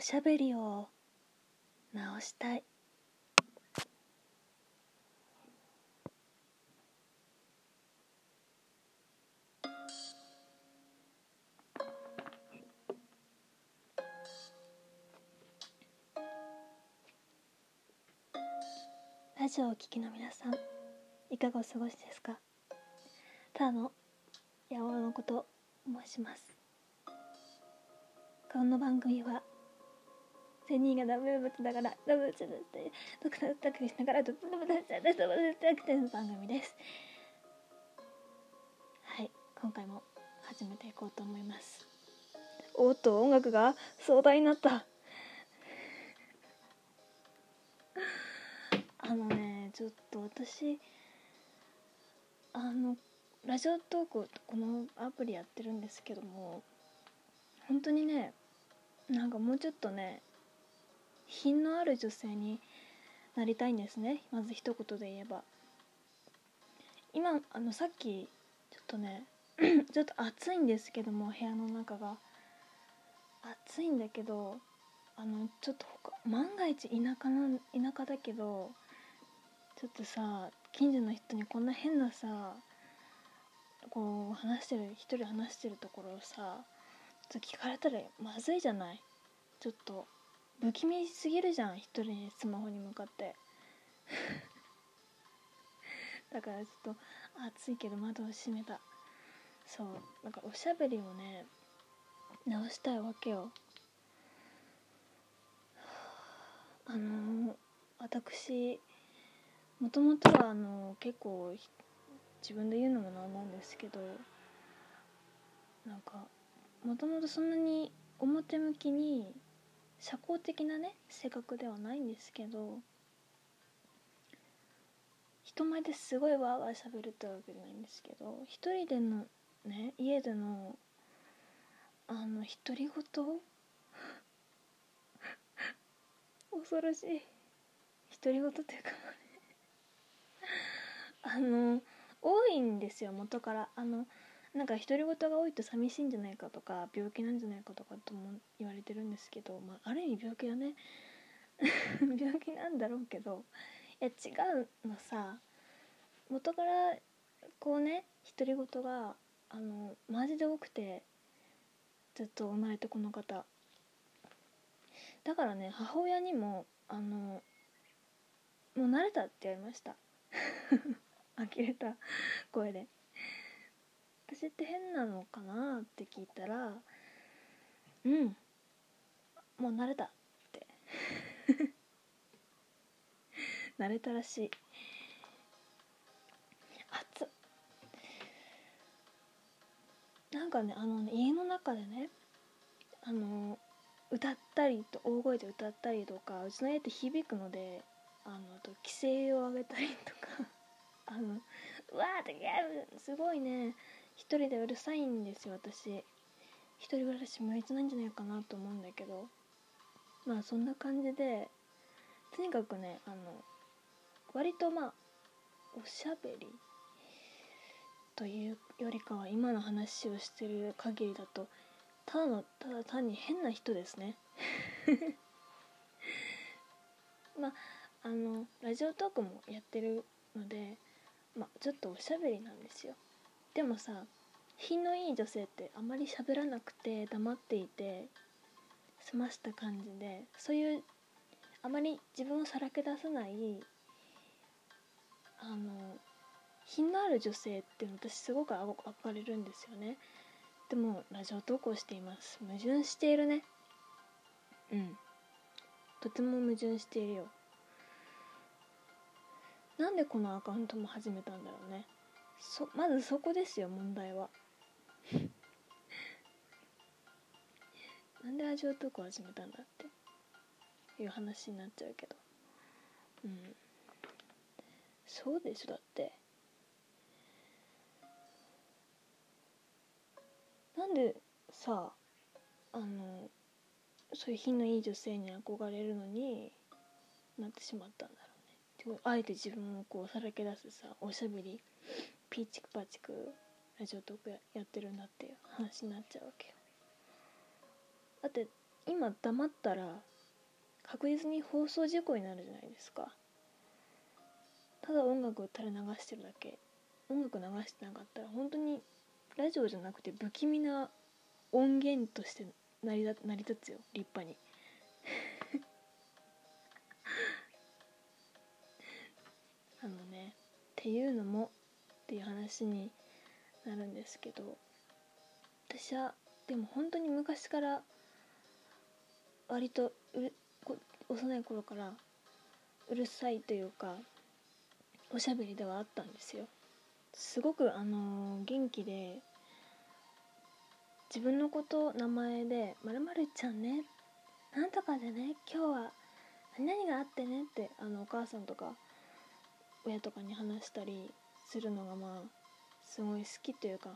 おしゃべりを直したい。ラジオをお聞きの皆さんいかがお過ごしですか？ただの八尾のこと申します。この番組は千人がダメブツだからダブツだってドクタータクしながらドクタータクしながらドクタータクして番組ですはい今回も始めていこうと思いますおっと音楽が壮大になったあのねちょっと私あのラジオトークこのアプリやってるんですけども本当にねなんかもうちょっとね品のある女性になりたいんですね。まず一言で言えば。今あのさっきちょっとね ちょっと暑いんですけども部屋の中が。暑いんだけどあのちょっと他万が一田舎な田舎だけどちょっとさ近所の人にこんな変なさこう話してる一人話してるところをさちょっと聞かれたらまずいじゃない。ちょっと不気味すぎるじゃん一人にスマホに向かって。だからちょっと暑いけど窓を閉めた。そうなんかおしゃべりをね直したいわけよ。あの私もともとはあの結構自分で言うのもなんなんですけどなんかもともとそんなに表向きに社交的なね性格ではないんですけど人前ですごいわーわーしゃべるってわけじゃないんですけど一人でのね家でのあの独り言恐ろしい独り言っていうかあの多いんですよ元から。あのなんか独り言が多いと寂しいんじゃないかとか病気なんじゃないかとかとも言われてるんですけど、まあ、ある意味病気だね。病気なんだろうけどいや違うのさ元からこうね独り言があのマジで多くてずっと生まれてこの方。だからね母親にもあのもう慣れたって言われました。呆れた。声で。私って変なのかなって聞いたらうんもう慣れたって。慣れたらしい。熱っ。なんかねあのね家の中でねあの歌ったりと大声で歌ったりとかうちの家って響くのであのと規制を上げたりとか あのうわーってギャルすごいね。一人でうるさいんですよ私。一人暮らし向いてないんじゃないかなと思うんだけど。まあそんな感じでとにかくねあの割とまあおしゃべり。というよりかは今の話をしてる限りだとただのただ単に変な人ですね。まああのラジオトークもやってるのでまあちょっとおしゃべりなんですよ。でもさ品のいい女性ってあまり喋らなくて黙っていて済ました感じでそういうあまり自分をさらけ出さないあの品のある女性って私すごく憧れるんですよね。でもラジオ投稿しています。矛盾しているね。うん。とても矛盾しているよ。なんでこのアカウントも始めたんだろうね。そまずそこですよ問題は。なんでラジオ投稿始めたんだって。いう話になっちゃうけど。うん。そうでしょだって。なんでさあのそういう品のいい女性に憧れるのになってしまったんだろうね。あえて自分をこうさらけ出すさおしゃべりピーチクパチクラジオトークやってるんだっていう話になっちゃうわけよ。だって今黙ったら確実に放送事故になるじゃないですか。ただ音楽を垂れ流してるだけ。音楽流してなかったら本当にラジオじゃなくて不気味な音源として成り成り立つよ。立派に。あのねっていうのもっていう話になるんですけど私はでも本当に昔から割と幼い頃からうるさいというかおしゃべりではあったんですよ。すごくあのー、元気で自分のこと名前で「まるちゃんねなんとかでね今日は何々があってね」ってあのお母さんとか親とかに話したりするのがまあすごい好きというか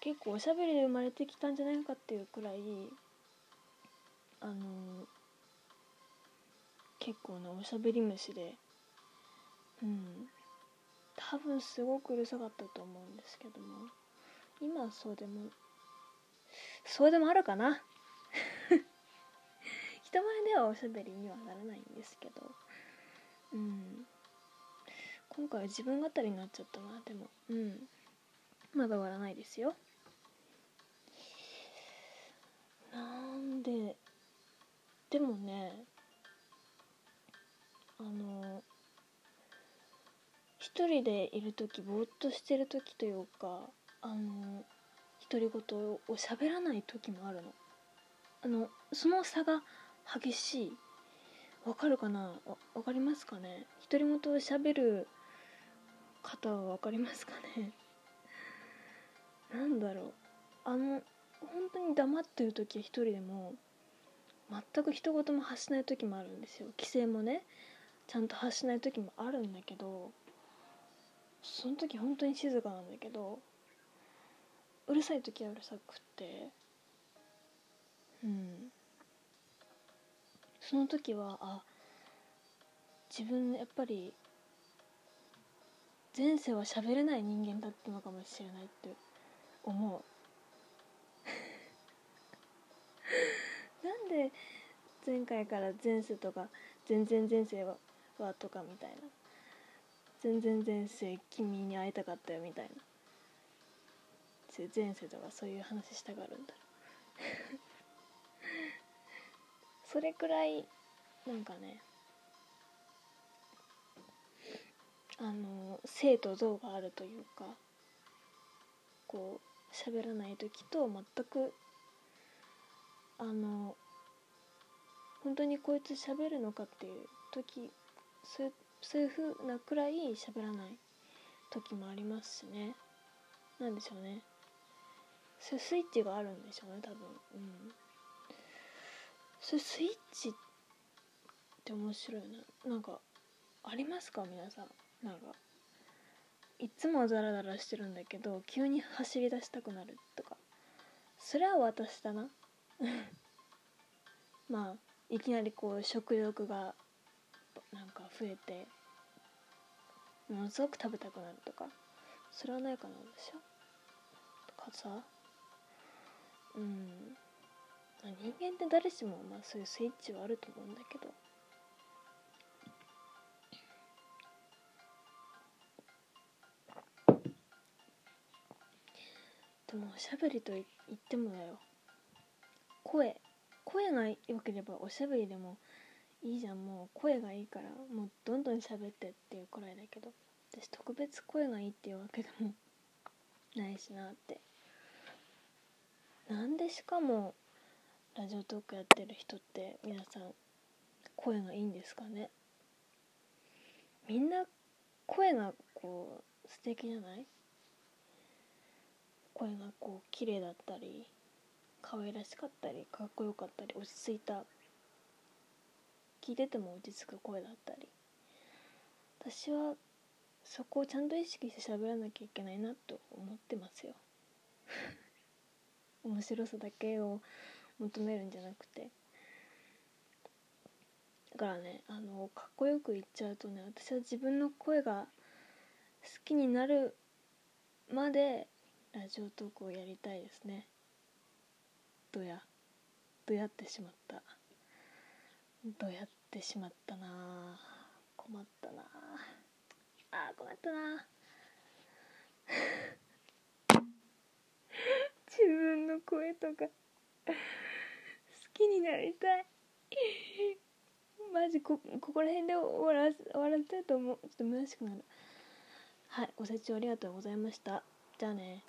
結構おしゃべりで生まれてきたんじゃないかっていうくらいあの結構なおしゃべり虫でうん多分すごくうるさかったと思うんですけども今はそうでもそうでもあるかな？人前ではおしゃべりにはならないんですけどうん。今回は自分語りになっちゃったなでも。うん。まだ終わらないですよ。なんででもねあの一人でいる時ぼーっとしてる時というかあの独り言を喋らない時もあるの。あのその差が激しい。わかるかな？わかりますかね？独り言を喋る方は分かりますかね？なんだろう。あの本当に黙ってる時は一人でも全く一言も発しない時もあるんですよ。規制もねちゃんと発しない時もあるんだけどその時本当に静かなんだけどうるさい時はうるさくってうん。その時はあ自分やっぱり前世は喋れない人間だったのかもしれないって思う。なんで前回から前世とか全然前世ははとかみたいな。全然前世君に会いたかったよみたいな。前世とかそういう話したがるんだろ それくらいなんかねあの生と像があるというかこう喋らない時と全くあの本当にこいつ喋るのかっていう時そういうそういうなくらい喋らない時もありますしね。なんでしょうね。そういうスイッチがあるんでしょうね多分。うん。そういうスイッチって面白いな。なんかありますか皆さん？なんかいつもザラザラしてるんだけど急に走り出したくなるとか。それは私だな。まあいきなりこう食欲がなんか増えてものすごく食べたくなるとか。それはないかなんでしょとかさ。うん。人間って誰しもまあそういうスイッチはあると思うんだけど。もおしゃべりと言ってもだよ。声声が良ければおしゃべりでもいいじゃん。もう声がいいからもうどんどん喋ってっていうくらいだけど。私特別声がいいっていうわけでもないしなって。なんでしかもラジオトークやってる人って皆さん声がいいんですかね？みんな声がこう素敵じゃない？声がこう綺麗だったり可愛らしかったりかっこよかったり落ち着いた。聞いてても落ち着く声だったり。私はそこをちゃんと意識して喋らなきゃいけないなと思ってますよ。面白さだけを求めるんじゃなくて。だからねあのかっこよく言っちゃうとね私は自分の声が好きになるまでラジオトークをやりたいですね。どや。どやってしまった。どやってしまったな。困ったな。あ困ったな。自分の声とか。好きになりたい。マジこここら辺で終わら終わらせたいと思う。ちょっと虚しくなる。はいご清聴ありがとうございました。じゃあね。